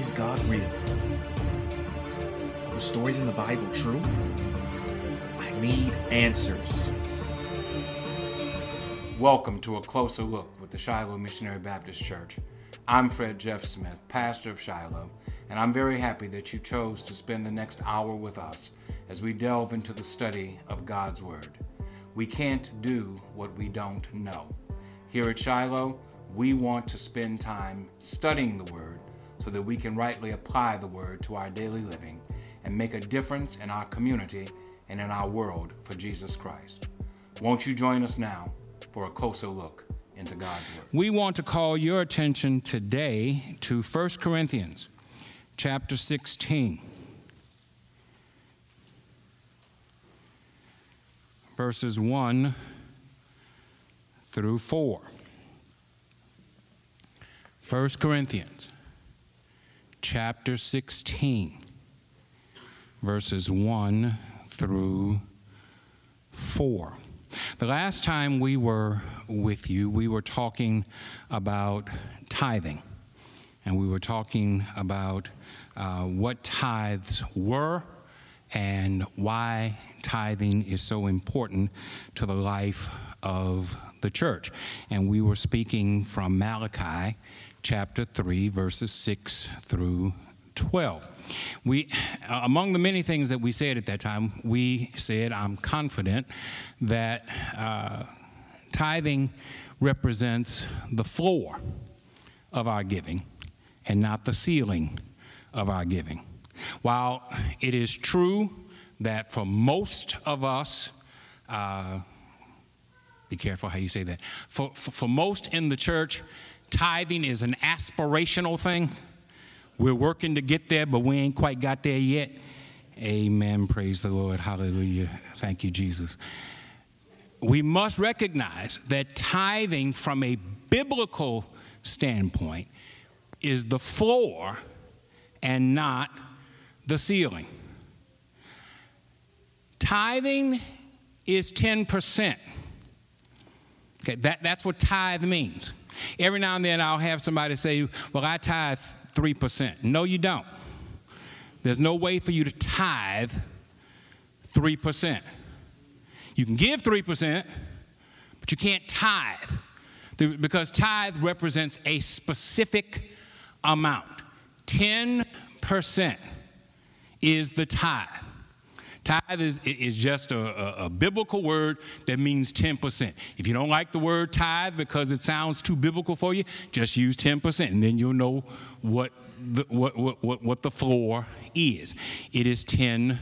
Is God real? Are the stories in the Bible true? I need answers. Welcome to a closer look with the Shiloh Missionary Baptist Church. I'm Fred Jeff Smith, pastor of Shiloh, and I'm very happy that you chose to spend the next hour with us as we delve into the study of God's Word. We can't do what we don't know. Here at Shiloh, we want to spend time studying the Word so that we can rightly apply the Word to our daily living and make a difference in our community and in our world for Jesus Christ. Won't you join us now for a closer look into God's Word? We want to call your attention today to 1 Corinthians chapter 16. Verses 1 through 4. 1 Corinthians chapter 16, verses 1 through 4. The last time we were with you, we were talking about tithing. And we were talking about uh, what tithes were and why tithing is so important to the life of the church. And we were speaking from Malachi chapter 3, verses 6 through 12. We, uh, among the many things that we said at that time, we said, I'm confident that uh, tithing represents the floor of our giving and not the ceiling of our giving. While it is true that for most of us, uh, be careful how you say that, for, for, for most in the church, tithing is an aspirational thing. We're working to get there, but we ain't quite got there yet. Amen. Praise the Lord. Hallelujah. Thank you, Jesus. We must recognize that tithing, from a biblical standpoint, is the floor and not the ceiling. Tithing is 10%. Okay, that, that's what tithe means. Every now and then I'll have somebody say, Well, I tithe 3%. No, you don't. There's no way for you to tithe 3%. You can give 3%, but you can't tithe because tithe represents a specific amount. 10% is the tithe. Tithe is, is just a, a, a, biblical word that means 10%. If you don't like the word tithe because it sounds too biblical for you, just use 10%, and then you'll know what the, what, what, what, what the floor is. It is 10%.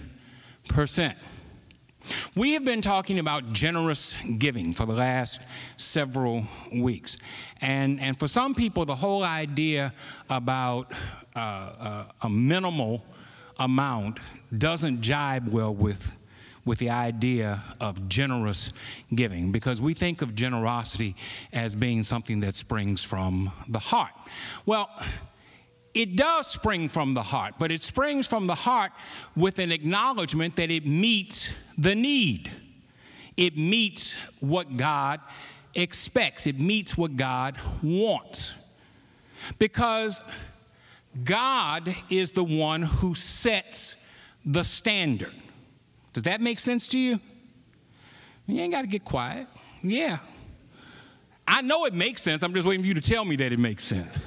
We have been talking about generous giving for the last several weeks. And, and for some people, the whole idea about uh, uh, a minimal amount doesn't jibe well with, with the idea of generous giving because we think of generosity as being something that springs from the heart. Well, it does spring from the heart, but it springs from the heart with an acknowledgement that it meets the need. It meets what God expects, it meets what God wants. Because God is the one who sets the standard. Does that make sense to you? You ain't got to get quiet. Yeah. I know it makes sense. I'm just waiting for you to tell me that it makes sense.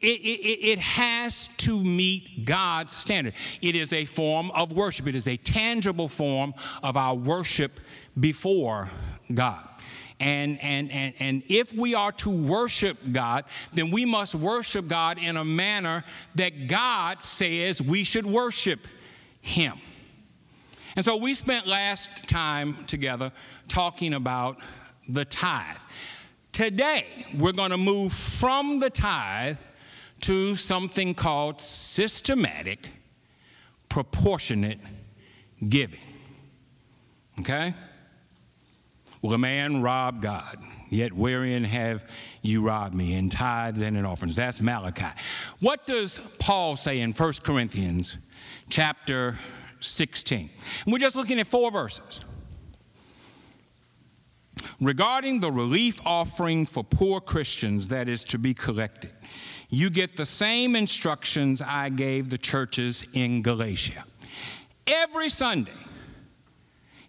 It, it, it, has to meet God's standard. It is a form of worship, it is a tangible form of our worship before God. And, and, and, and if we are to worship God, then we must worship God in a manner that God says we should worship Him. And so we spent last time together talking about the tithe. Today, we're going to move from the tithe to something called systematic, proportionate giving. Okay? Will a man rob God? Yet wherein have you robbed me? In tithes and in offerings. That's Malachi. What does Paul say in 1 Corinthians chapter 16? And we're just looking at four verses. Regarding the relief offering for poor Christians that is to be collected, you get the same instructions I gave the churches in Galatia. Every Sunday,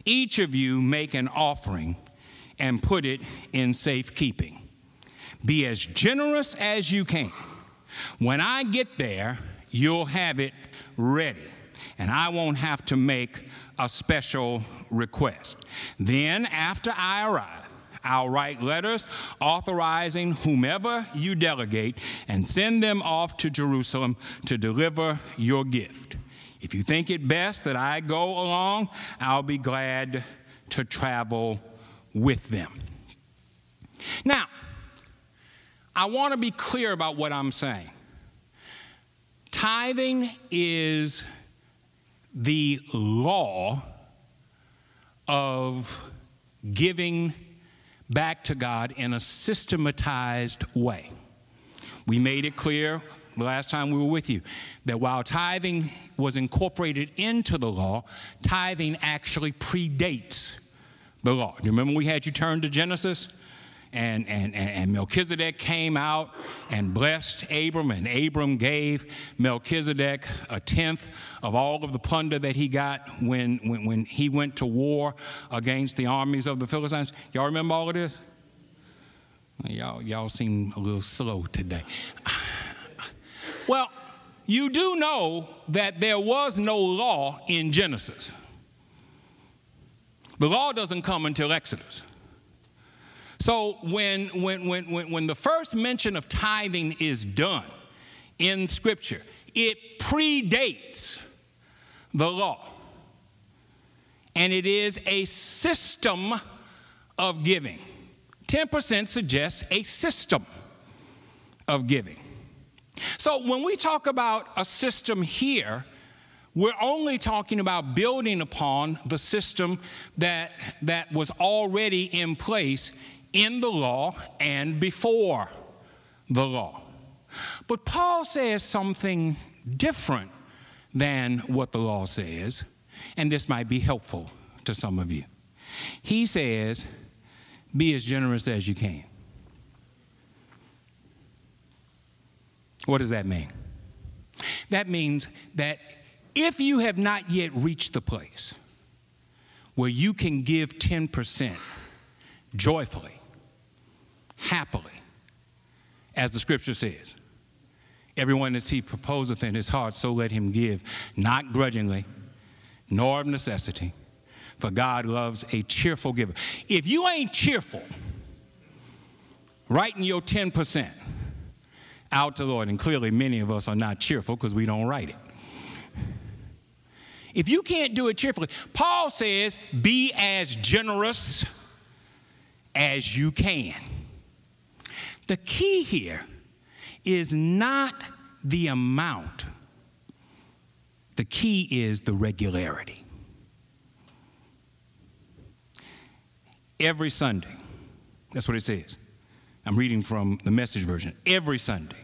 each of you make an offering and put it in safekeeping. Be as generous as you can. When I get there, you'll have it ready, and I won't have to make a special request. Then, after I arrive, I'll write letters authorizing whomever you delegate and send them off to Jerusalem to deliver your gift. If you think it best that I go along, I'll be glad to travel with them. Now, I want to be clear about what I'm saying. Tithing is the law of giving back to God in a systematized way. We made it clear the last time we were with you that while tithing was incorporated into the law, tithing actually predates the law. You remember we had you turn to Genesis? And, and, and Melchizedek came out and blessed Abram, and Abram gave Melchizedek a tenth of all of the plunder that he got when, when, when he went to war against the armies of the Philistines. Y'all remember all of this? Y'all, y'all seem a little slow today. Well, you do know that there was no law in Genesis. The law doesn't come until Exodus. So when, when, when, when, when the first mention of tithing is done in Scripture, it predates the law. And it is a system of giving. 10% suggests a system of giving. So when we talk about a system here, we're only talking about building upon the system that, that was already in place in the law and before the law. But Paul says something different than what the law says, and this might be helpful to some of you. He says, Be as generous as you can. What does that mean? That means that if you have not yet reached the place where you can give 10% joyfully, happily, as the scripture says, everyone as he proposeth in his heart, so let him give, not grudgingly, nor of necessity, for God loves a cheerful giver. If you ain't cheerful, writing your 10%, out to the Lord. And clearly, many of us are not cheerful because we don't write it. If you can't do it cheerfully, Paul says, be as generous as you can. The key here is not the amount, the key is the regularity. Every Sunday, that's what it says. I'm reading from the message version. Every Sunday,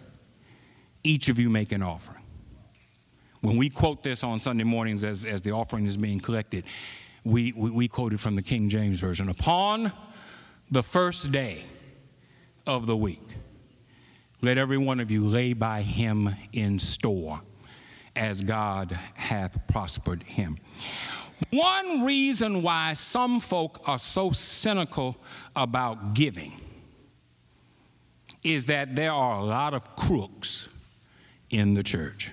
each of you make an offering. When we quote this on Sunday mornings as, as the offering is being collected, we, we, we quote it from the King James Version. Upon the first day of the week, let every one of you lay by him in store as God hath prospered him. One reason why some folk are so cynical about giving is that there are a lot of crooks in the church.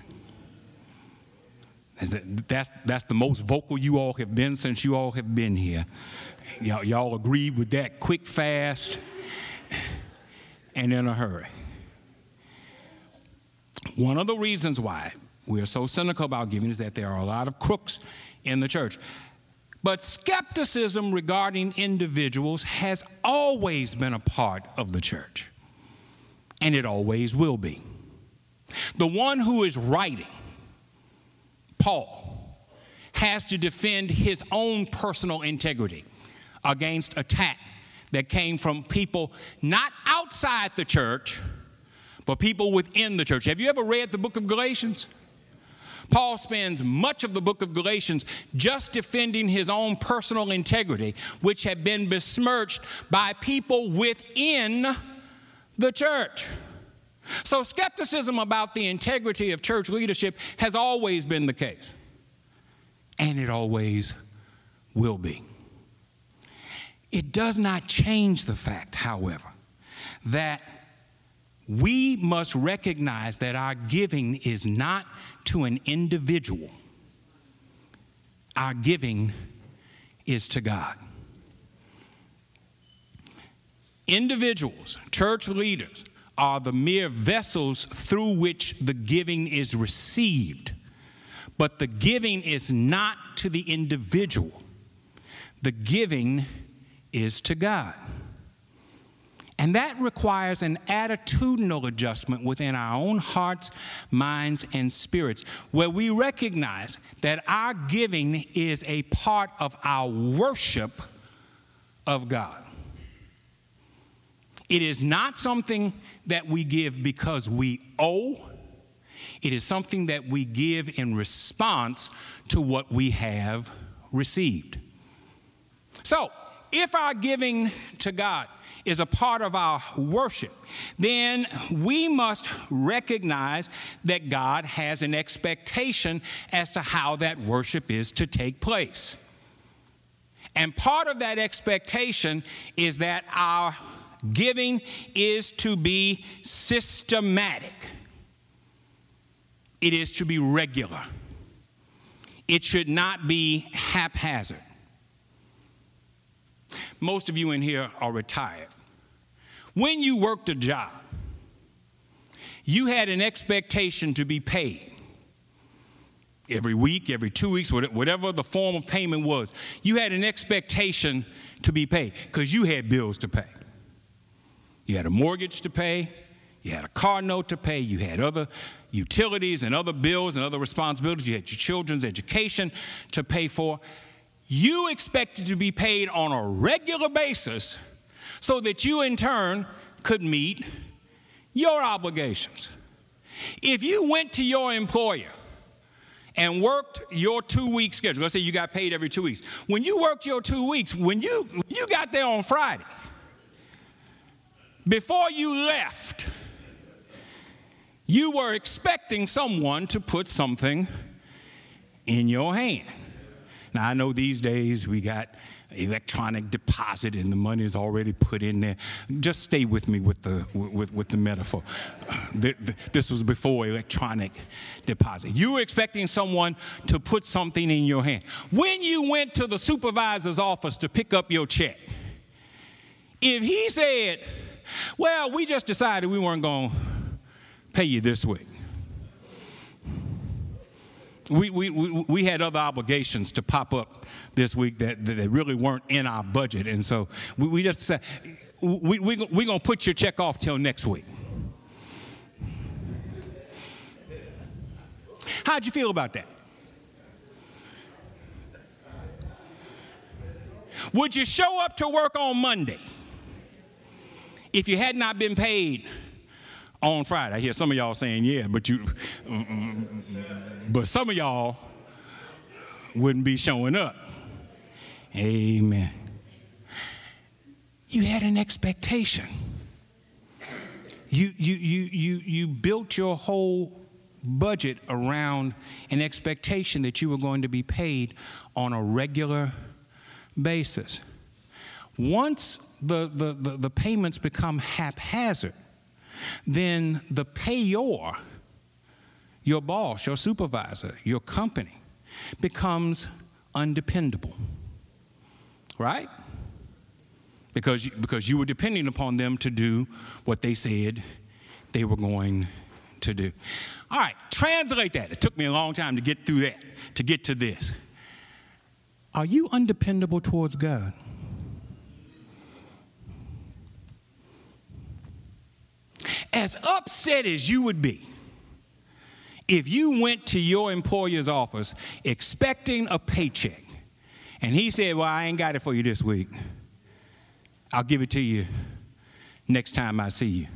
That's, that's the most vocal you all have been since you all have been here. Y'all, y'all agree with that quick, fast, and in a hurry. One of the reasons why we are so cynical about giving is that there are a lot of crooks in the church. But skepticism regarding individuals has always been a part of the church, and it always will be. The one who is writing, Paul, has to defend his own personal integrity against attack that came from people not outside the church, but people within the church. Have you ever read the book of Galatians? Paul spends much of the book of Galatians just defending his own personal integrity, which had been besmirched by people within the church. So, skepticism about the integrity of church leadership has always been the case, and it always will be. It does not change the fact, however, that we must recognize that our giving is not to an individual, our giving is to God. Individuals, church leaders, are the mere vessels through which the giving is received. But the giving is not to the individual, the giving is to God. And that requires an attitudinal adjustment within our own hearts, minds, and spirits, where we recognize that our giving is a part of our worship of God. It is not something that we give because we owe, it is something that we give in response to what we have received. So, if our giving to God is a part of our worship, then we must recognize that God has an expectation as to how that worship is to take place. And part of that expectation is that our giving is to be systematic, it is to be regular, it should not be haphazard. Most of you in here are retired. When you worked a job, you had an expectation to be paid every week, every two weeks, whatever the form of payment was. You had an expectation to be paid because you had bills to pay. You had a mortgage to pay, you had a car note to pay, you had other utilities and other bills and other responsibilities, you had your children's education to pay for. You expected to be paid on a regular basis so that you, in turn, could meet your obligations. If you went to your employer and worked your two week schedule, let's say you got paid every two weeks. When you worked your two weeks, when you, you got there on Friday, before you left, you were expecting someone to put something in your hand. Now, I know these days we got electronic deposit and the money is already put in there. Just stay with me with the, with, with the metaphor. Uh, this was before electronic deposit. You were expecting someone to put something in your hand. When you went to the supervisor's office to pick up your check, if he said, well, we just decided we weren't going to pay you this week. We, we, we, we had other obligations to pop up this week that, that really weren't in our budget. And so we, we just said, we, we, we're going to put your check off till next week. How'd you feel about that? Would you show up to work on Monday? If you had not been paid on Friday. I hear some of y'all saying, yeah, but you, but some of y'all wouldn't be showing up. Amen. You had an expectation. You, you, you, you, you built your whole budget around an expectation that you were going to be paid on a regular basis. Once the, the, the, the payments become haphazard, then the payor, your boss, your supervisor, your company, becomes undependable. Right? Because because you were depending upon them to do what they said they were going to do. All right, translate that. It took me a long time to get through that, to get to this. Are you undependable towards God? As upset as you would be if you went to your employer's office expecting a paycheck and he said, Well, I ain't got it for you this week, I'll give it to you next time I see you.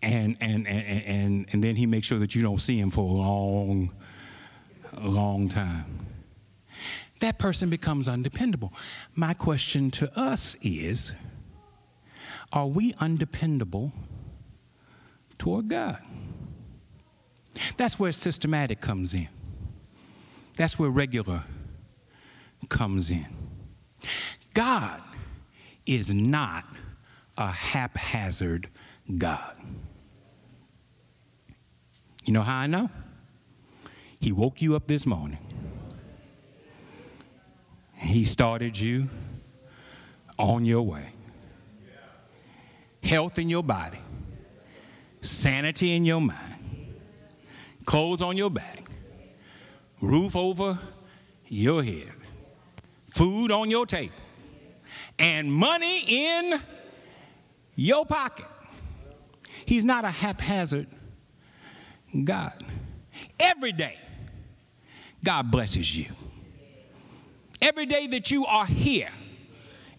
And, and, and, and, and then he makes sure that you don't see him for a long, long time. That person becomes undependable. My question to us is, are we undependable toward God. That's where systematic comes in. That's where regular comes in. God is not a haphazard God. You know how I know? He woke you up this morning. He started you on your way. Health in your body, sanity in your mind, clothes on your back, roof over your head, food on your table, and money in your pocket. He's not a haphazard God. Every day, God blesses you. Every day that you are here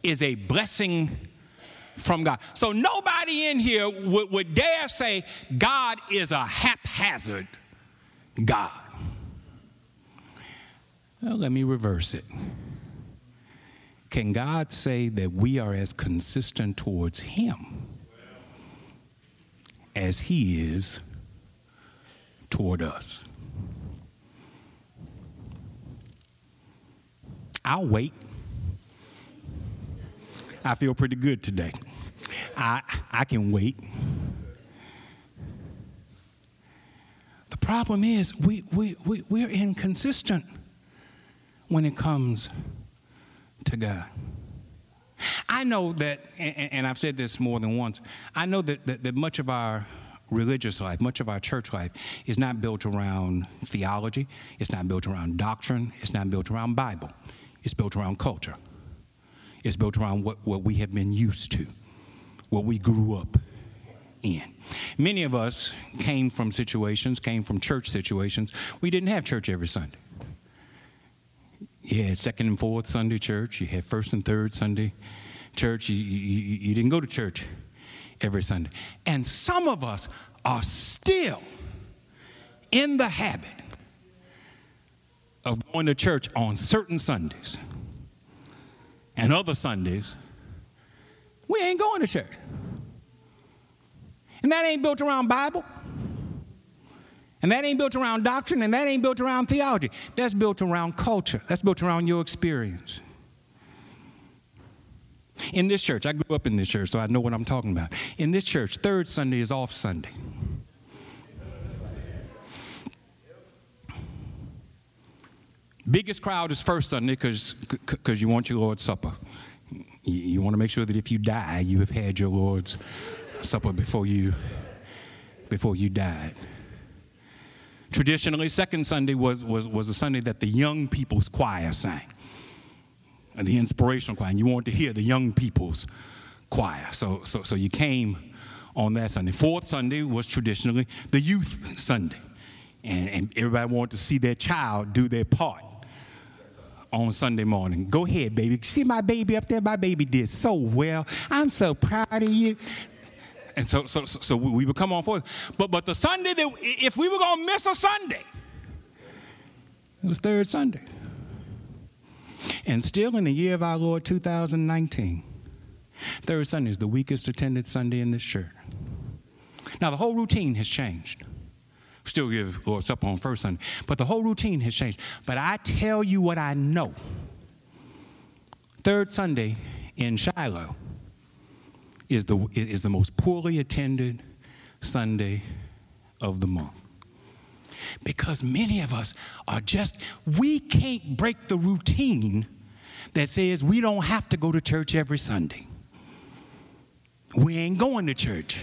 is a blessing from God. So nobody in here would, would dare say God is a haphazard God. Well, let me reverse it. Can God say that we are as consistent towards Him as He is toward us? I'll wait. I feel pretty good today. I, I can wait. The problem is we, we, we, we're inconsistent when it comes to God. I know that, and, I've said this more than once, I know that, that, that much of our religious life, much of our church life, is not built around theology, it's not built around doctrine, it's not built around Bible. It's built around culture. It's built around what, what we have been used to, what we grew up in. Many of us came from situations, came from church situations. We didn't have church every Sunday. You had second and fourth Sunday church, you had first and third Sunday church. You, you, you didn't go to church every Sunday. And some of us are still in the habit of going to church on certain Sundays and other Sundays, we ain't going to church. And that ain't built around Bible. And that ain't built around doctrine, and that ain't built around theology. That's built around culture. That's built around your experience. In this church, I grew up in this church, so I know what I'm talking about. In this church, third Sunday is off Sunday. Biggest crowd is first Sunday because you want your Lord's Supper. You, you want to make sure that if you die, you have had your Lord's Supper before you before you died. Traditionally, second Sunday was, was, was a Sunday that the young people's choir sang. And the inspirational choir. And you wanted to hear the young people's choir. So, so, so you came on that Sunday. Fourth Sunday was traditionally the youth Sunday. And, and everybody wanted to see their child do their part on Sunday morning. Go ahead, baby. See my baby up there? My baby did so well. I'm so proud of you. And so, so, so, we would come on fourth. But, but the Sunday that, if we were going to miss a Sunday, it was third Sunday. And still in the year of our Lord 2019, third Sunday is the weakest attended Sunday in this church. Now, the whole routine has changed still give Lord's Supper on first Sunday. But the whole routine has changed. But I tell you what I know. Third Sunday in Shiloh is the, is the most poorly attended Sunday of the month. Because many of us are just, we can't break the routine that says we don't have to go to church every Sunday. We ain't going to church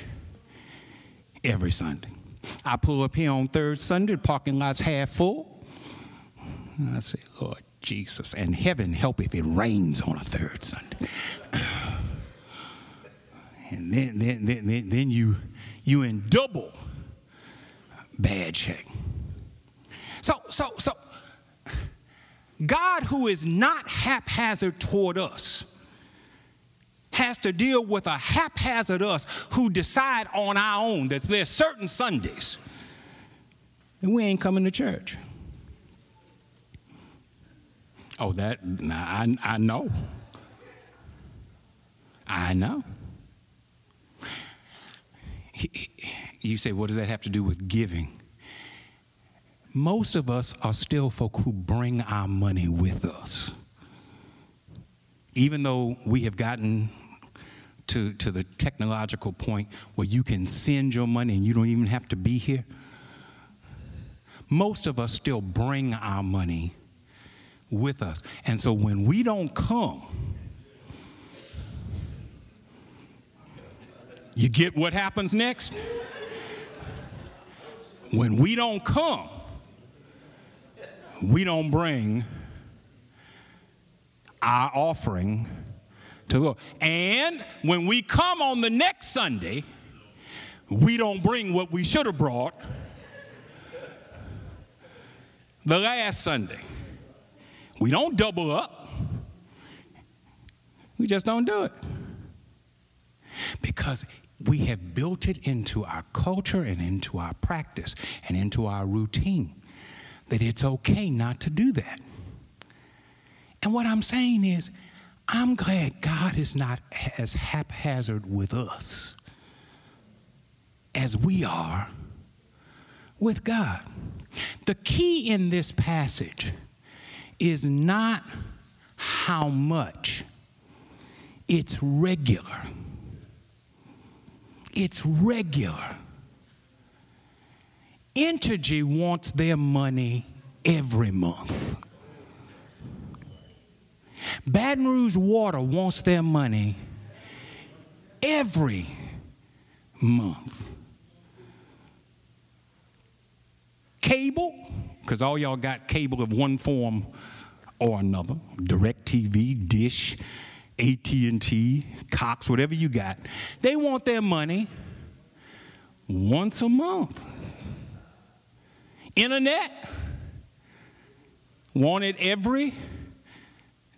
every Sunday. I pull up here on third Sunday, the parking lot's half full. And I say, Lord Jesus, and heaven help if it rains on a third Sunday. and then, then, then, then you, you in double bad shape. So, so, so, God, who is not haphazard toward us, has to deal with a haphazard us who decide on our own that there's certain Sundays that we ain't coming to church. Oh, that, nah, I, I know. I know. You say, what does that have to do with giving? Most of us are still folk who bring our money with us. Even though we have gotten to, to the technological point where you can send your money and you don't even have to be here, most of us still bring our money with us. And so when we don't come, you get what happens next? When we don't come, we don't bring our offering to. And when we come on the next Sunday, we don't bring what we should have brought the last Sunday. We don't double up. We just don't do it. Because we have built it into our culture and into our practice and into our routine that it's okay not to do that. And what I'm saying is, I'm glad God is not as haphazard with us as we are with God. The key in this passage is not how much, it's regular. It's regular. Entergy wants their money every month. Baton Rouge Water wants their money every month. Cable, because all y'all got cable of one form or another, DirecTV, Dish, AT&T, Cox, whatever you got. They want their money once a month. Internet, want it every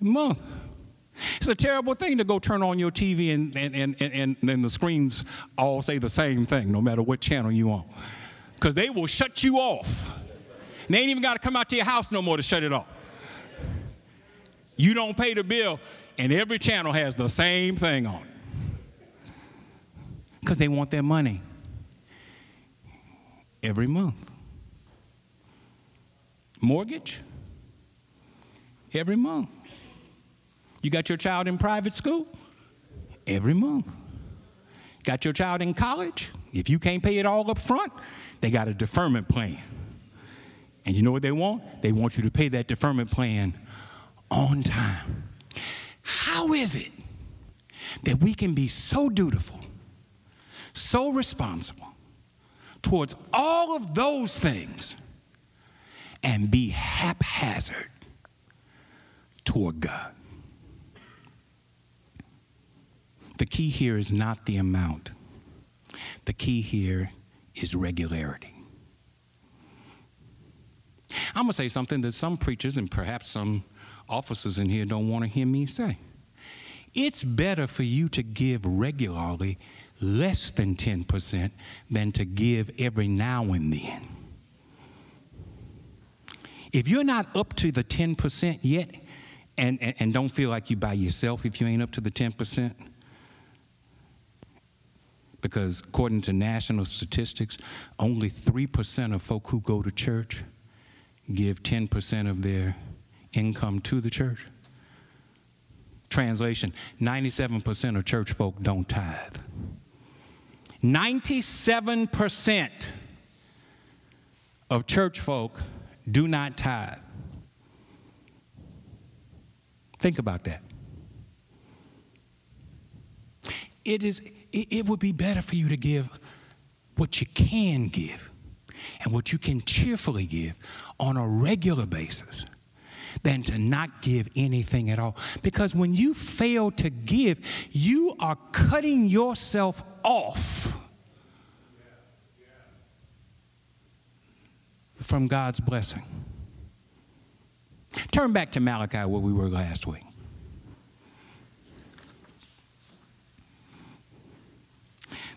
month. It's a terrible thing to go turn on your TV and, and, and, and, and the screens all say the same thing, no matter what channel you on. Because they will shut you off. And they ain't even got to come out to your house no more to shut it off. You don't pay the bill, and every channel has the same thing on. Because they want their money every month. Mortgage every month. You got your child in private school every month. Got your child in college? If you can't pay it all up front, they got a deferment plan. And you know what they want? They want you to pay that deferment plan on time. How is it that we can be so dutiful, so responsible towards all of those things and be haphazard toward God? The key here is not the amount, the key here is regularity. I'm going to say something that some preachers and perhaps some officers in here don't want to hear me say. It's better for you to give regularly less than 10% than to give every now and then. If you're not up to the 10% yet, and, and, and don't feel like you by yourself if you ain't up to the 10%, because according to national statistics, only 3% of folk who go to church give 10% of their income to the church. Translation 97% of church folk don't tithe. 97% of church folk do not tithe. Think about that. It, is, it would be better for you to give what you can give and what you can cheerfully give on a regular basis than to not give anything at all. Because when you fail to give, you are cutting yourself off from God's blessing. Turn back to Malachi where we were last week.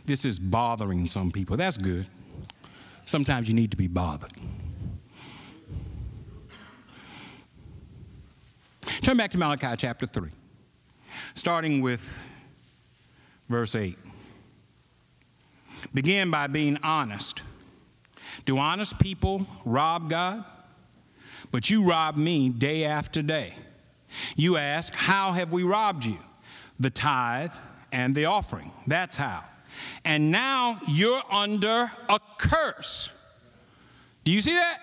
This is bothering some people. That's good. Sometimes you need to be bothered. Turn back to Malachi chapter 3, starting with verse 8. begin by being honest. Do honest people rob God? But you rob me day after day. You ask, How have we robbed you? The tithe and the offering. That's how. And now you're under a curse. Do you see that?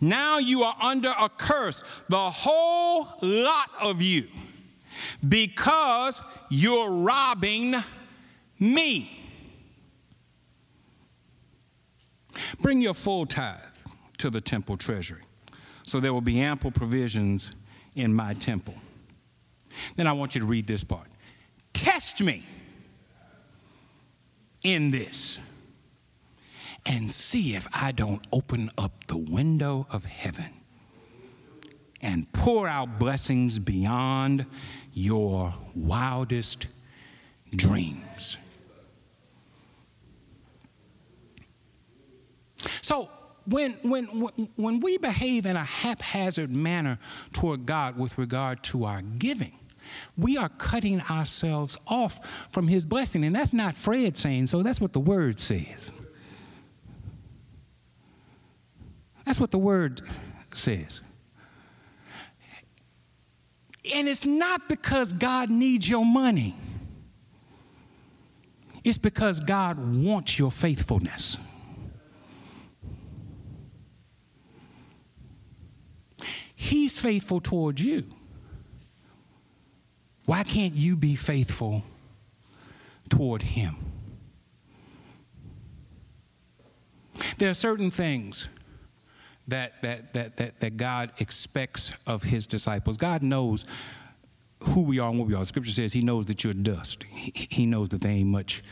Now you are under a curse, the whole lot of you, because you're robbing me. Bring your full tithe to the temple treasury, so there will be ample provisions in my temple. Then I want you to read this part. Me in this and see if I don't open up the window of heaven and pour out blessings beyond your wildest dreams. So, when, when, when we behave in a haphazard manner toward God with regard to our giving, we are cutting ourselves off from His blessing. And that's not Fred saying so, that's what the Word says. That's what the Word says. And it's not because God needs your money. It's because God wants your faithfulness. He's faithful towards you. Why can't you be faithful toward Him? There are certain things that, that, that, that, that God expects of His disciples. God knows who we are and what we are. Scripture says He knows that you're dust, He, knows that there ain't much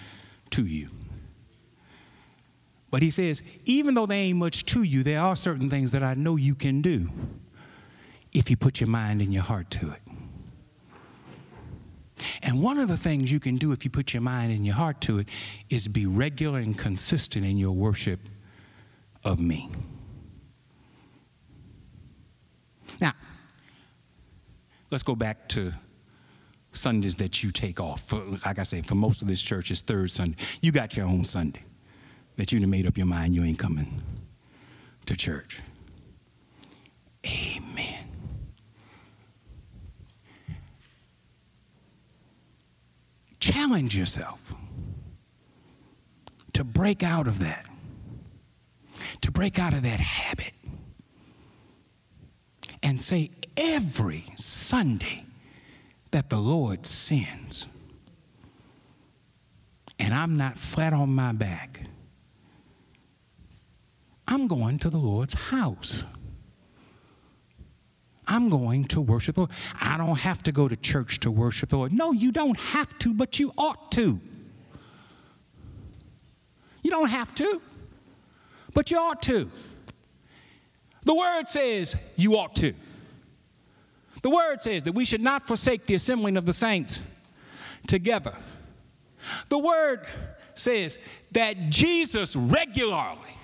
to you. But He says, even though there ain't much to you, there are certain things that I know you can do if you put your mind and your heart to it. And one of the things you can do if you put your mind and your heart to it is be regular and consistent in your worship of me. Now, let's go back to Sundays that you take off. For, like I say, for most of this church, it's third Sunday. You got your own Sunday that you have made up your mind you ain't coming to church. Challenge yourself to break out of that, to break out of that habit, and say every Sunday that the Lord sends, and I'm not flat on my back, I'm going to the Lord's house. I'm going to worship the Lord. I don't have to go to church to worship the Lord. No, you don't have to, but you ought to. You don't have to, but you ought to. The word says you ought to. The word says that we should not forsake the assembling of the saints together. The word says that Jesus regularly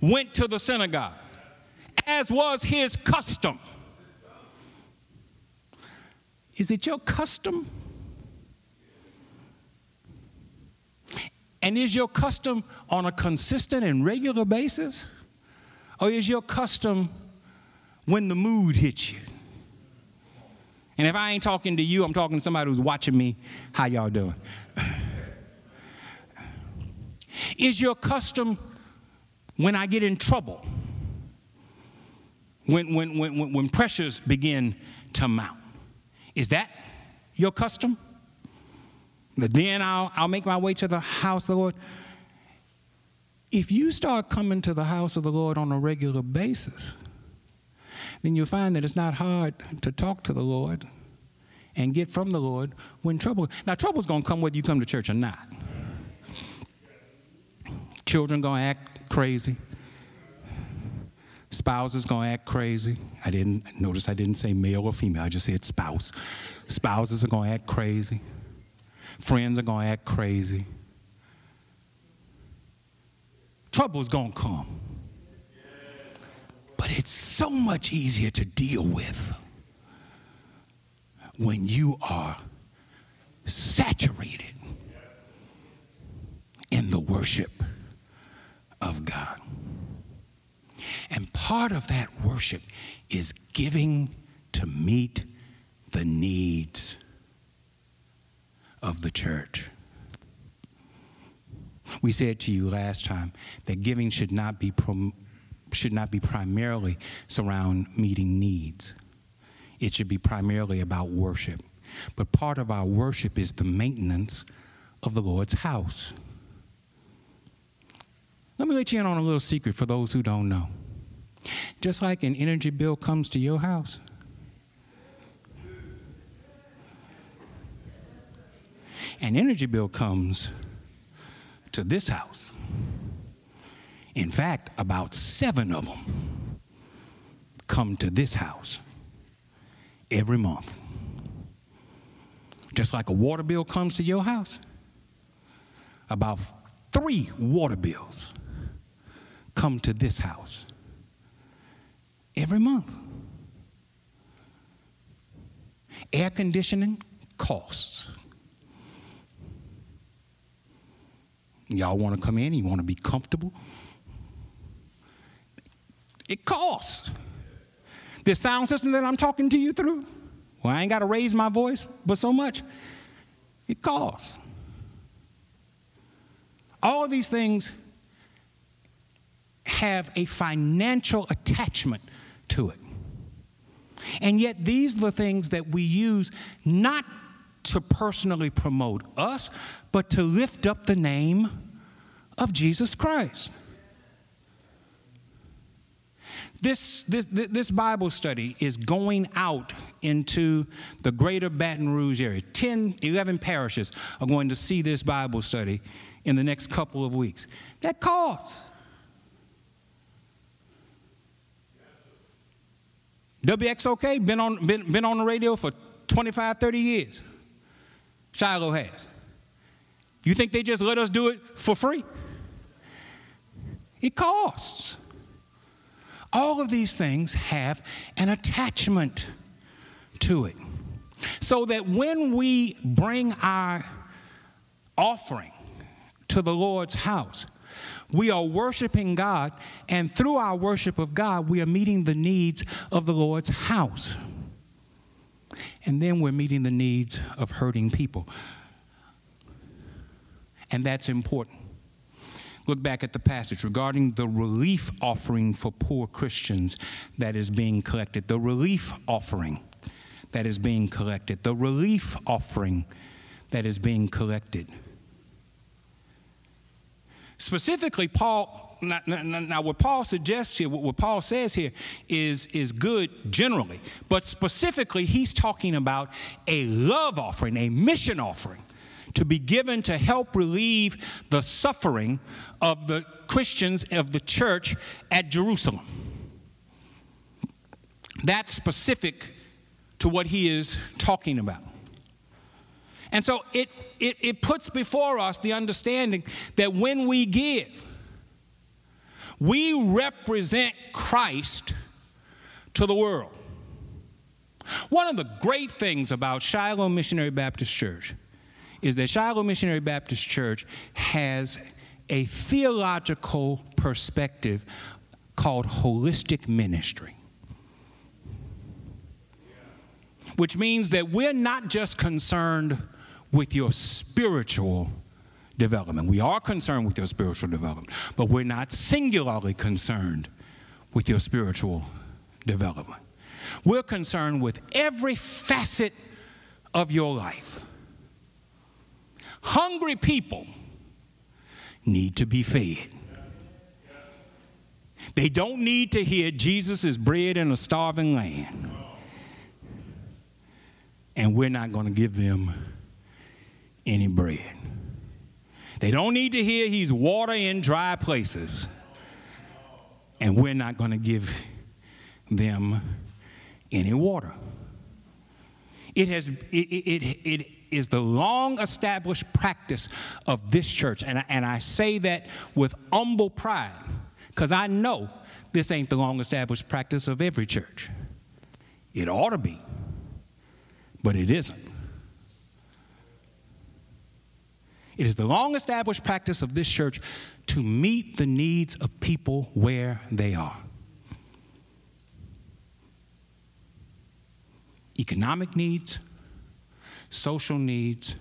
went to the synagogue, as was his custom. Is it your custom? And is your custom on a consistent and regular basis? Or is your custom when the mood hits you? And if I ain't talking to you, I'm talking to somebody who's watching me. How y'all doing? is your custom when I get in trouble? When, when, when, when pressures begin to mount? Is that your custom? That then I'll, I'll make my way to the house of the Lord. If you start coming to the house of the Lord on a regular basis, then you'll find that it's not hard to talk to the Lord and get from the Lord when trouble. Now, trouble's gonna come whether you come to church or not. Children gonna act crazy. Spouse is going to act crazy. I didn't notice I didn't say male or female, I just said spouse. Spouses are going to act crazy. Friends are going to act crazy. Trouble's going to come. But it's so much easier to deal with when you are saturated in the worship of God. And part of that worship is giving to meet the needs of the church. We said to you last time that giving should not be prom- should not be primarily surround meeting needs. It should be primarily about worship. But part of our worship is the maintenance of the Lord's house. Let me let you in on a little secret for those who don't know. Just like an energy bill comes to your house, an energy bill comes to this house. In fact, about seven of them come to this house every month. Just like a water bill comes to your house, about three water bills come to this house every month. Air conditioning costs. Y'all want to come in, you want to be comfortable. It costs. This sound system that I'm talking to you through, well, I ain't got to raise my voice, but so much. It costs. All these things have a financial attachment to it. And yet, these are the things that we use not to personally promote us, but to lift up the name of Jesus Christ. This, this, this Bible study is going out into the greater Baton Rouge area. 10, 11 parishes are going to see this Bible study in the next couple of weeks. That costs. WXOK been on, been, been on the radio for 25, 30 years. Shiloh has. You think they just let us do it for free? It costs. All of these things have an attachment to it. So that when we bring our offering to the Lord's house, we are worshiping God, and through our worship of God, we are meeting the needs of the Lord's house. And then we're meeting the needs of hurting people. And that's important. Look back at the passage regarding the relief offering for poor Christians that is being collected. The relief offering that is being collected. The relief offering that is being collected. Specifically, Paul, now, now, now, what Paul suggests here, what Paul says here is, is good generally, but specifically, he's talking about a love offering, a mission offering to be given to help relieve the suffering of the Christians of the church at Jerusalem. That's specific to what he is talking about. And so it, it, it puts before us the understanding that when we give, we represent Christ to the world. One of the great things about Shiloh Missionary Baptist Church is that Shiloh Missionary Baptist Church has a theological perspective called holistic ministry. Which means that we're not just concerned with your spiritual development. We are concerned with your spiritual development, but we're not singularly concerned with your spiritual development. We're concerned with every facet of your life. Hungry people need to be fed. They don't need to hear Jesus is bread in a starving land. And we're not going to give them any bread. They don't need to hear he's water in dry places. And we're not going to give them any water. It has it, it, it, it is the long established practice of this church. And I, and I say that with humble pride because I know this ain't the long established practice of every church. It ought to be, but it isn't. It is the long established practice of this church to meet the needs of people where they are. Economic needs, social needs,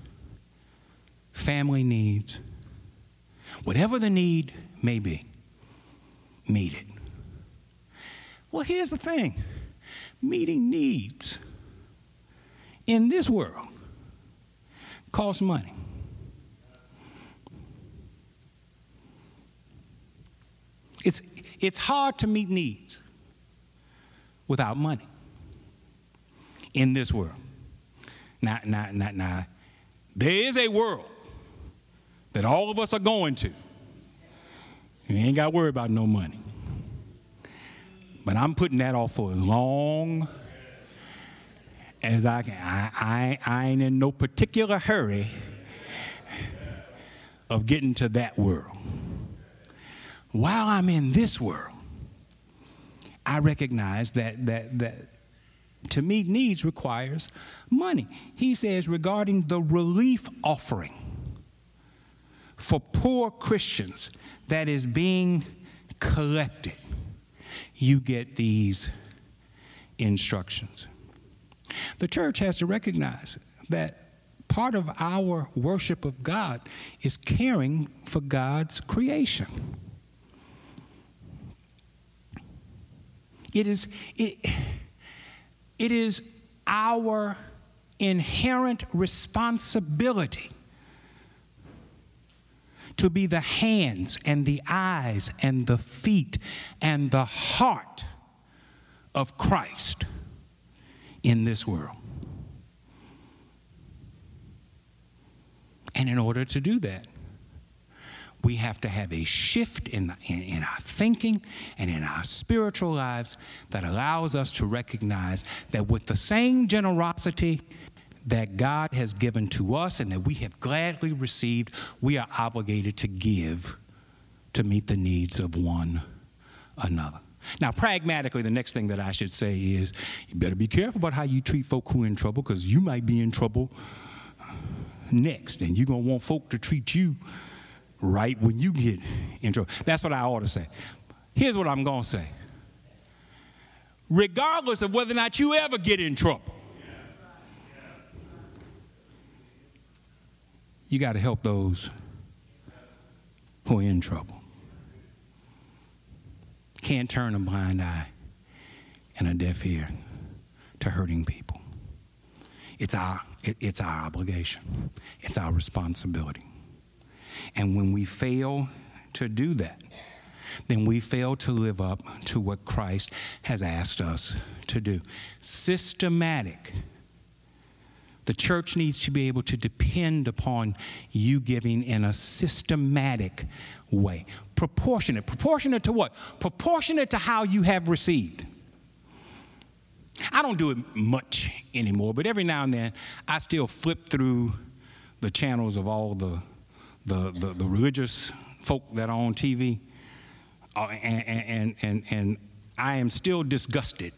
family needs, whatever the need may be, meet it. Well, here's the thing meeting needs in this world costs money. It's, it's hard to meet needs without money in this world. Now, now, now, now, there is a world that all of us are going to. You ain't got to worry about no money. But I'm putting that off for as long as I can. I, I, I ain't in no particular hurry of getting to that world. While I'm in this world, I recognize that, that, that to meet needs requires money. He says regarding the relief offering for poor Christians that is being collected, you get these instructions. The church has to recognize that part of our worship of God is caring for God's creation. It is, it, it is our inherent responsibility to be the hands and the eyes and the feet and the heart of Christ in this world. And in order to do that, we have to have a shift in, the, in, in, our thinking and in our spiritual lives that allows us to recognize that with the same generosity that God has given to us and that we have gladly received, we are obligated to give to meet the needs of one another. Now, pragmatically, the next thing that I should say is you better be careful about how you treat folk who are in trouble because you might be in trouble next, and you're going to want folk to treat you right when you get in trouble. That's what I ought to say. Here's what I'm going to say. Regardless of whether or not you ever get in trouble, you got to help those who are in trouble. Can't turn a blind eye and a deaf ear to hurting people. It's our, it, it's our obligation, it's our responsibility. And when we fail to do that, then we fail to live up to what Christ has asked us to do. Systematic. The church needs to be able to depend upon you giving in a systematic way. Proportionate. Proportionate to what? Proportionate to how you have received. I don't do it much anymore, but every now and then I still flip through the channels of all the the, the, the religious folk that are on TV, uh, and, and, and, and I am still disgusted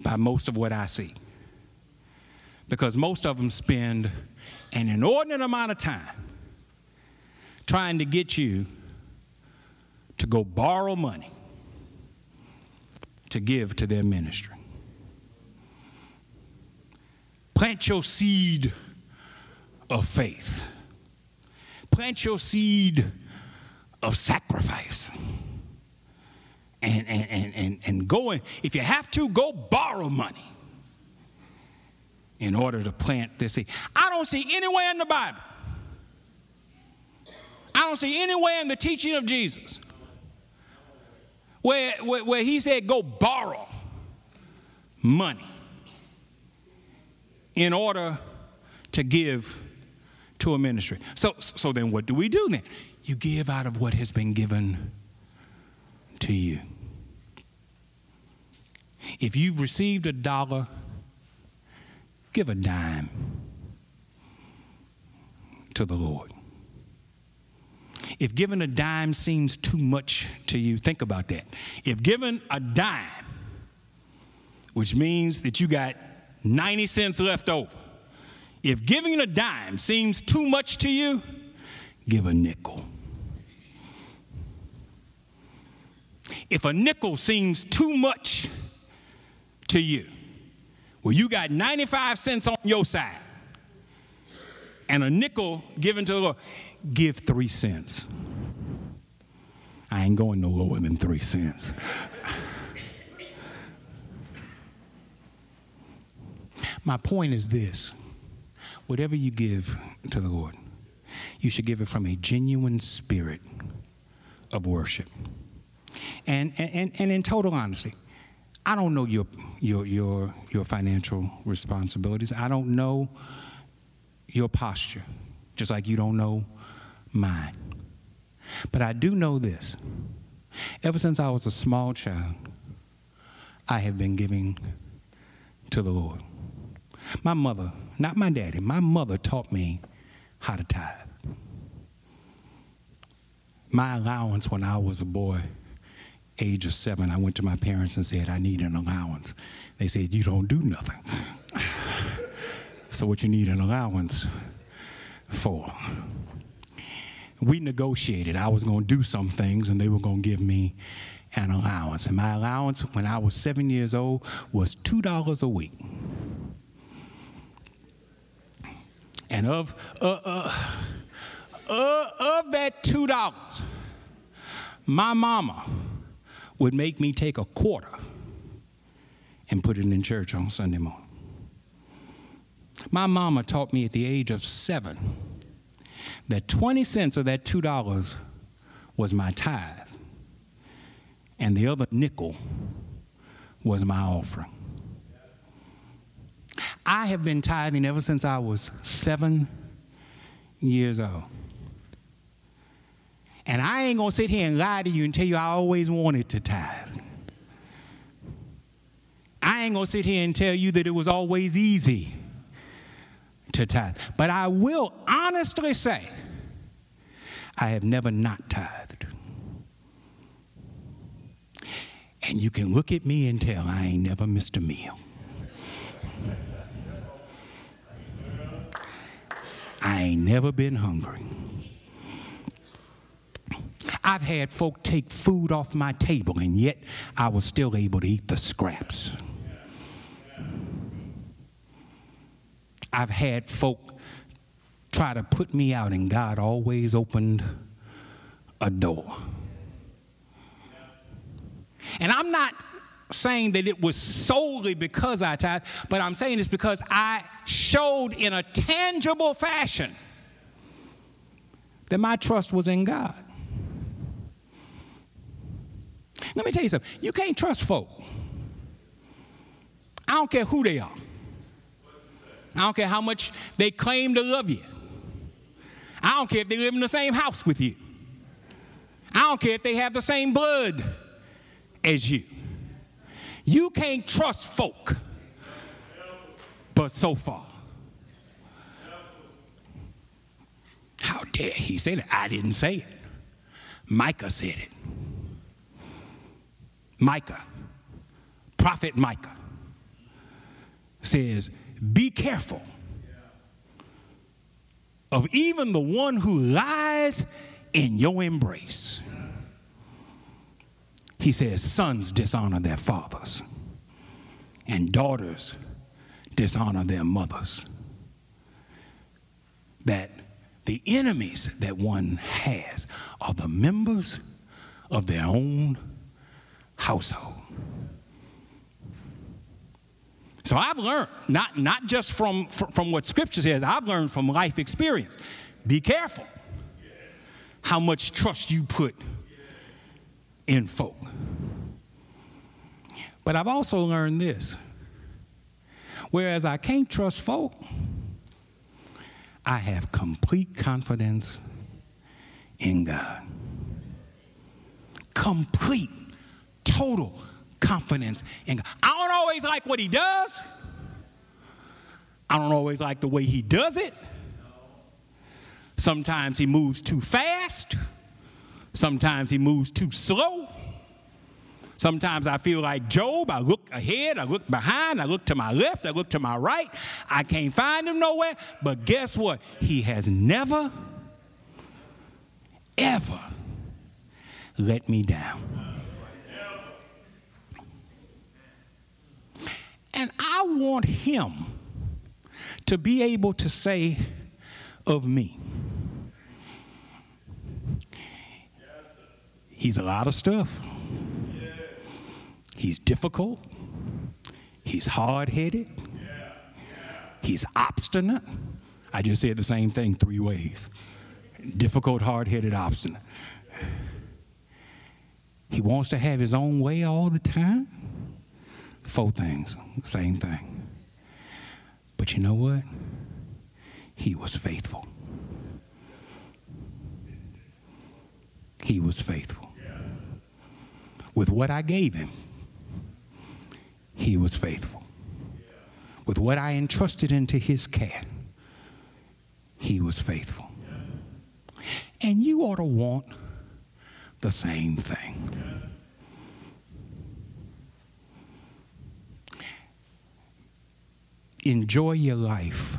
by most of what I see. Because most of them spend an inordinate amount of time trying to get you to go borrow money to give to their ministry. Plant your seed of faith plant your seed of sacrifice. And, and, and, and, and go and if you have to, go borrow money in order to plant this seed. I don't see anywhere in the Bible, I don't see anywhere in the teaching of Jesus where, where, where he said, go borrow money in order to give to a ministry. So, so then what do we do then? You give out of what has been given to you. If you've received a dollar, give a dime to the Lord. If giving a dime seems too much to you, think about that. If giving a dime, which means that you got 90 cents left over, If giving a dime seems too much to you, give a nickel. If a nickel seems too much to you, well, you got 95 cents on your side and a nickel given to the Lord, give three cents. I ain't going no lower than three cents. My point is this whatever you give to the Lord, you should give it from a genuine spirit of worship. And, and, and in total honesty, I don't know your, your, your, your financial responsibilities. I don't know your posture, just like you don't know mine. But I do know this. Ever since I was a small child, I have been giving to the Lord. My mother, not my daddy, my mother taught me how to tithe. My allowance when I was a boy, age of seven, I went to my parents and said, I need an allowance. They said, You don't do nothing. so, what you need an allowance for? We negotiated. I was going to do some things, and they were going to give me an allowance. And my allowance when I was seven years old was $2 a week. And of, uh, uh, uh, of that $2, my mama would make me take a quarter and put it in church on Sunday morning. My mama taught me at the age of seven that 20 cents of that $2 was my tithe, and the other nickel was my offering. I have been tithing ever since I was seven years old. And I ain't gonna sit here and lie to you and tell you I always wanted to tithe. I ain't gonna sit here and tell you that it was always easy to tithe. But I will honestly say, I have never not tithed. And you can look at me and tell I ain't never missed a meal. I ain't never been hungry. I've had folk take food off my table, and yet I was still able to eat the scraps. I've had folk try to put me out, and God always opened a door. And I'm not saying that it was solely because I tithe, but I'm saying it's because I showed in a tangible fashion that my trust was in God. Let me tell you something. You can't trust folk. I don't care who they are. I don't care how much they claim to love you. I don't care if they live in the same house with you. I don't care if they have the same blood as you. You can't trust folk, but so far. How dare he say that? I didn't say it. Micah said it. Micah, prophet Micah, says, Be careful of even the one who lies in your embrace. He says, Sons dishonor their fathers, and daughters dishonor their mothers. That the enemies that one has are the members of their own household. So I've learned, not, not just from, from what Scripture says, I've learned from life experience. Be careful how much trust you put in folk. But I've also learned this. Whereas I can't trust folk, I have complete confidence in God. Complete, total confidence in God. I don't always like what He does, I don't always like the way He does it. Sometimes He moves too fast, sometimes He moves too slow. Sometimes I feel like Job. I look ahead, I look behind, I look to my left, I look to my right. I can't find him nowhere. But guess what? He has never, ever let me down. And I want him to be able to say of me, he's a lot of stuff. He's difficult. He's hard headed. He's obstinate. I just said the same thing three ways difficult, hard headed, obstinate. He wants to have his own way all the time. Four things, same thing. But you know what? He was faithful. He was faithful. With what I gave him, he was faithful. With what I entrusted into his care, he was faithful. And you ought to want the same thing. Enjoy your life.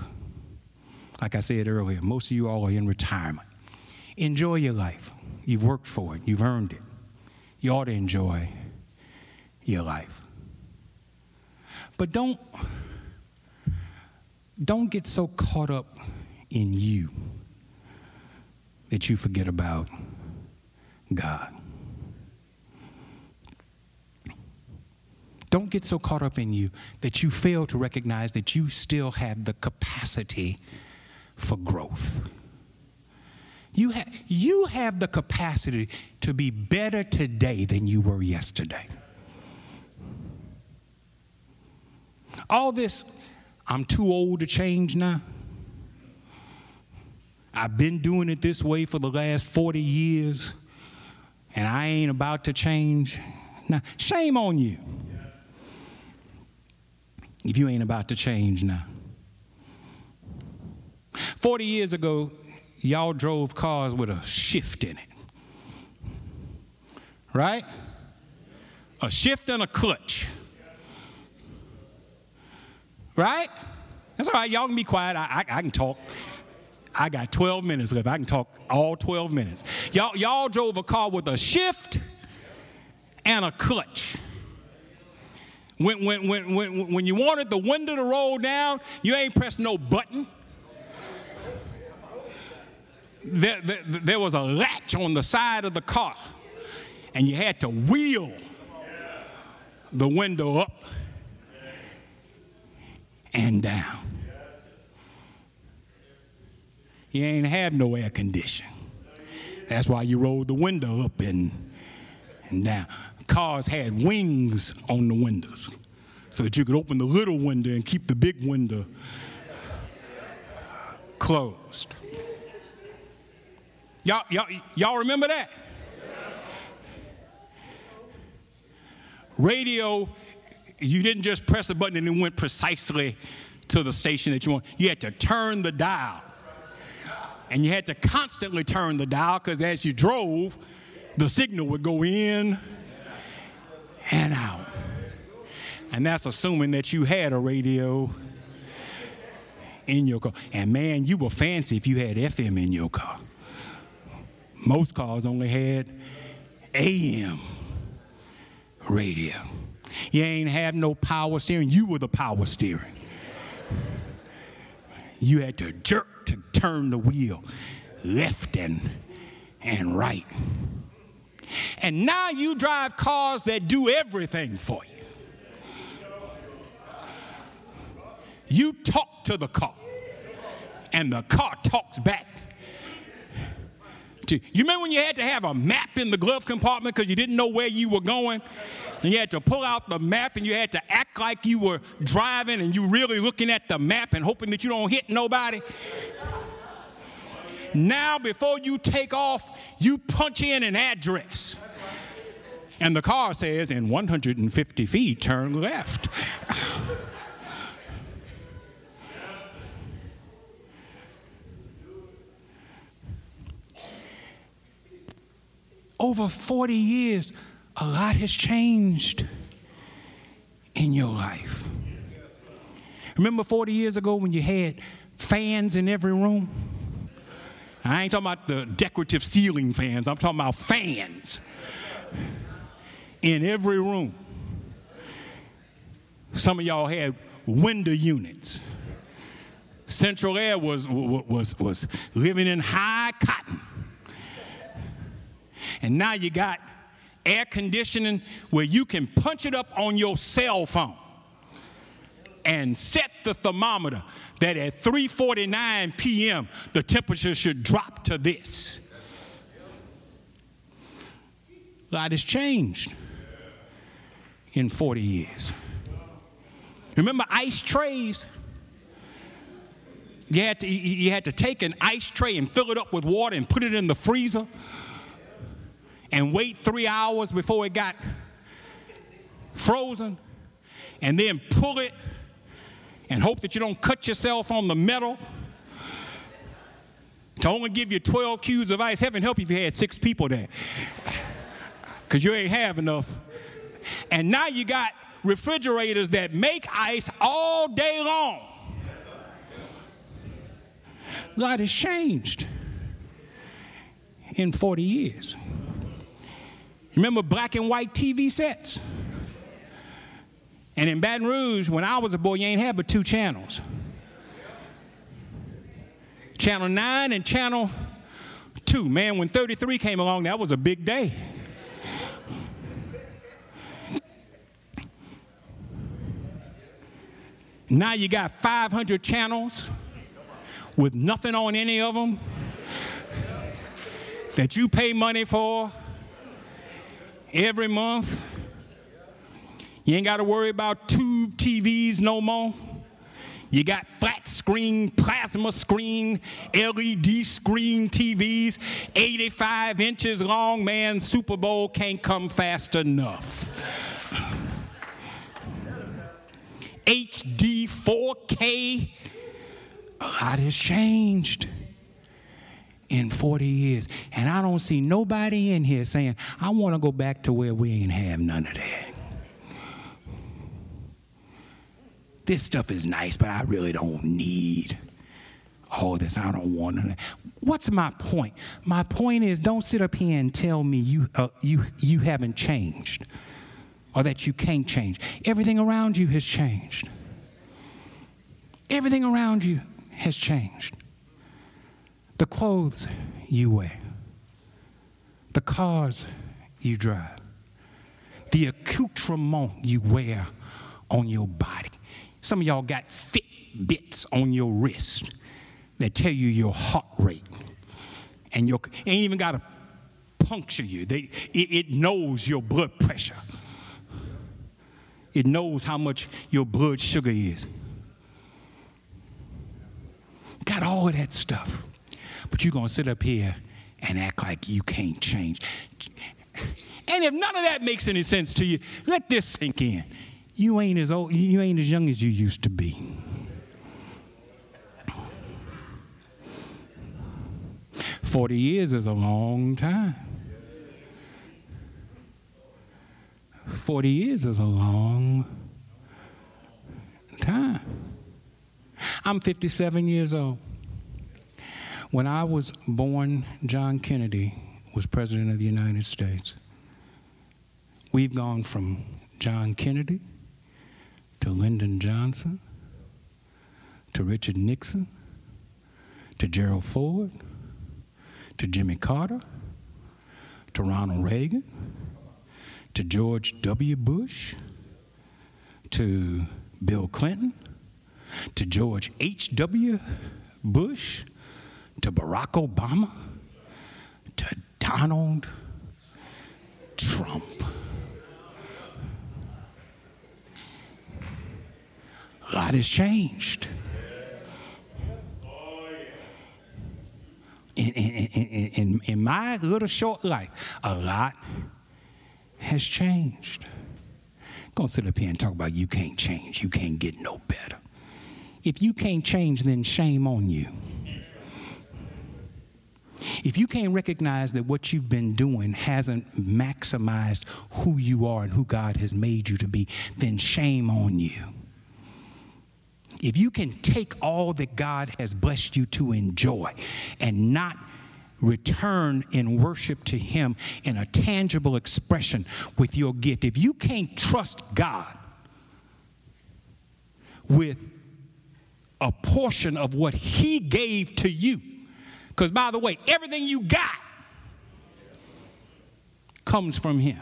Like I said earlier, most of you all are in retirement. Enjoy your life. You've worked for it, you've earned it. You ought to enjoy your life. But don't don't get so caught up in you that you forget about God. Don't get so caught up in you that you fail to recognize that you still have the capacity for growth. You, ha- you have the capacity to be better today than you were yesterday. All this, I'm too old to change now. I've been doing it this way for the last 40 years, and I ain't about to change. Now, shame on you if you ain't about to change now. 40 years ago, y'all drove cars with a shift in it. Right? A shift and a clutch. Right? That's all right. Y'all can be quiet. I, I, I, can talk. I got 12 minutes left. I can talk all 12 minutes. Y'all, y'all drove a car with a shift and a clutch. When, when, when, when, when you wanted the window to roll down, you ain't pressed no button. There, there, there was a latch on the side of the car, and you had to wheel the window up and down. You ain't have no air condition. That's why you rolled the window up and, and down cars had wings on the windows so that you could open the little window and keep the big window closed. Y'all, y'all, y'all remember that? Radio, you didn't just press a button and it went precisely to the station that you want. You had to turn the dial. And you had to constantly turn the dial because as you drove, the signal would go in and out. And that's assuming that you had a radio in your car. And man, you were fancy if you had FM in your car. Most cars only had AM radio. You ain't have no power steering. You were the power steering. You had to jerk to turn the wheel left and, and right. And now you drive cars that do everything for you. You talk to the car, and the car talks back. To, you remember when you had to have a map in the glove compartment because you didn't know where you were going? And you had to pull out the map and you had to act like you were driving and you really looking at the map and hoping that you don't hit nobody. Now, before you take off, you punch in an address. And the car says, in 150 feet, turn left. Over 40 years a lot has changed in your life. Remember 40 years ago when you had fans in every room? I ain't talking about the decorative ceiling fans, I'm talking about fans in every room. Some of y'all had window units. Central Air was, was, was living in high cotton. And now you got air conditioning where you can punch it up on your cell phone and set the thermometer that at 3:49 p.m. the temperature should drop to this. A lot has changed in 40 years. Remember ice trays? You had, to, you had to take an ice tray and fill it up with water and put it in the freezer and wait three hours before it got frozen and then pull it and hope that you don't cut yourself on the metal to only give you 12 cubes of ice. Heaven help you if you had six people there because you ain't have enough. And now you got refrigerators that make ice all day long. God has changed in 40 years. Remember black and white TV sets? And in Baton Rouge, when I was a boy, you ain't had but two channels Channel 9 and Channel 2. Man, when 33 came along, that was a big day. Now you got 500 channels with nothing on any of them that you pay money for every month. You ain't got to worry about tube TVs no more. You got flat screen, plasma screen, LED screen TVs, 85 inches long. Man, Super Bowl can't come fast enough. HD 4K. A lot has changed in 40 years. And I don't see nobody in here saying, I want to go back to where we ain't have none of that. This stuff is nice, but I really don't need all this. I don't want it. What's my point? My point is don't sit up here and tell me you, uh, you, you haven't changed or that you can't change. Everything around you has changed. Everything around you has changed. The clothes you wear, the cars you drive, the accoutrement you wear on your body. Some of y'all got Fitbits on your wrist that tell you your heart rate, and your ain't even got to puncture you. They, it, it knows your blood pressure. It knows how much your blood sugar is. Got all of that stuff. But you're going to sit up here and act like you can't change. And if none of that makes any sense to you, let this sink in. You ain't as old, you ain't as young as you used to be. Forty years is a long time. Forty years is a long time. I'm 57 years old. When I was born, John Kennedy was President of the United States. We've gone from John Kennedy to Lyndon Johnson to Richard Nixon to Gerald Ford to Jimmy Carter to Ronald Reagan to George W. Bush to Bill Clinton to George H.W. Bush, to Barack Obama, to Donald Trump. A lot has changed. In, in, in, in, in my little short life, a lot has changed. Gonna sit up here and talk about you can't change, you can't get no better. If you can't change, then shame on you. If you can't recognize that what you've been doing hasn't maximized who you are and who God has made you to be, then shame on you. If you can take all that God has blessed you to enjoy and not return in worship to Him in a tangible expression with your gift, if you can't trust God with a portion of what He gave to you, because by the way, everything you got comes from Him.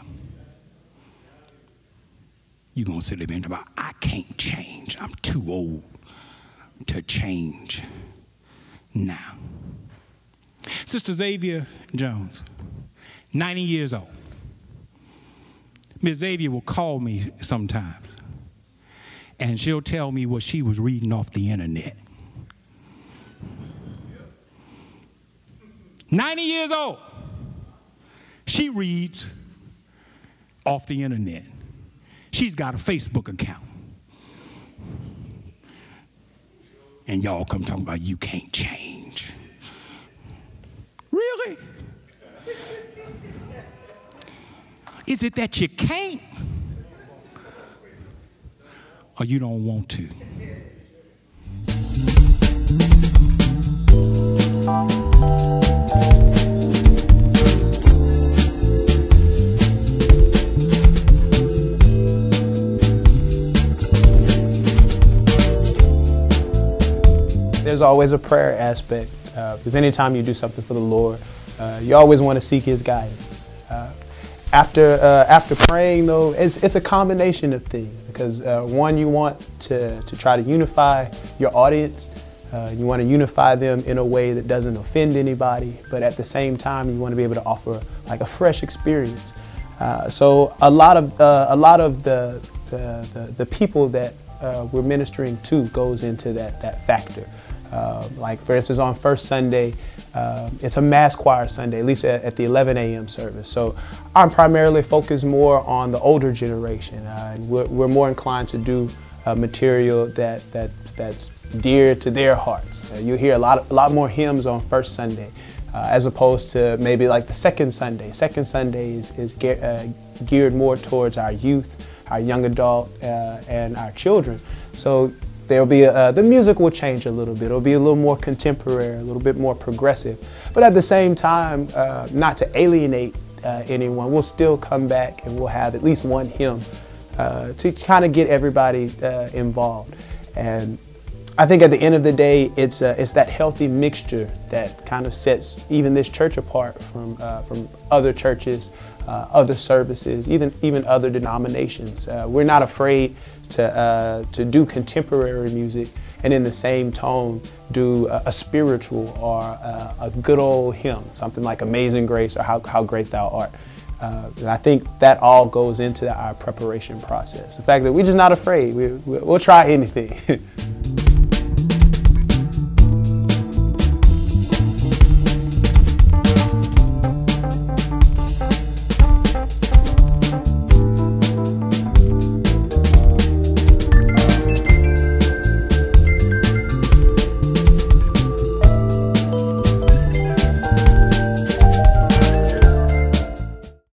You're going to sit there and about, I can't change. I'm too old to change now. Sister Xavier Jones, 90 years old. Miss Xavier will call me sometimes and she'll tell me what she was reading off the internet. 90 years old. She reads off the internet. She's got a Facebook account. And y'all come talking about you can't change. Really? Is it that you can't? Or you don't want to? There's always a prayer aspect uh, because anytime you do something for the Lord, uh, you always want to seek His guidance. Uh, after uh, after praying, though, it's, it's a combination of things because uh, one, you want to, to try to unify your audience. Uh, you want to unify them in a way that doesn't offend anybody, but at the same time, you want to be able to offer like a fresh experience. so a lot of a lot of the the, the, the people that we're ministering to goes into that that factor. Uh, like for instance, on first Sunday, uh, it's a mass choir Sunday, at least at, at, the 11 a.m. service. So I'm primarily focused more on the older generation. Uh, we're, we're, more inclined to do uh, material that, that, that's dear to their hearts. Uh, you hear a lot, a lot more hymns on first Sunday. Uh, as opposed to maybe like the second Sunday. Second Sunday is, is ge- geared more towards our youth, our young adult, and our children. So There'll be a, uh, the music will change a little bit. It'll be a little more contemporary, a little bit more progressive. But at the same time, uh, not to alienate uh, anyone, we'll still come back and we'll have at least one hymn uh, to kind of get everybody uh, involved. And I think at the end of the day, it's uh, it's that healthy mixture that kind of sets even this church apart from from other churches, other services, even even other denominations. we're not afraid to, uh, to do contemporary music and in the same tone do a, a spiritual or a, a, good old hymn, something like Amazing Grace or How, How Great Thou Art. Uh, and I think that all goes into our preparation process. The fact that we're just not afraid, we, we'll try anything.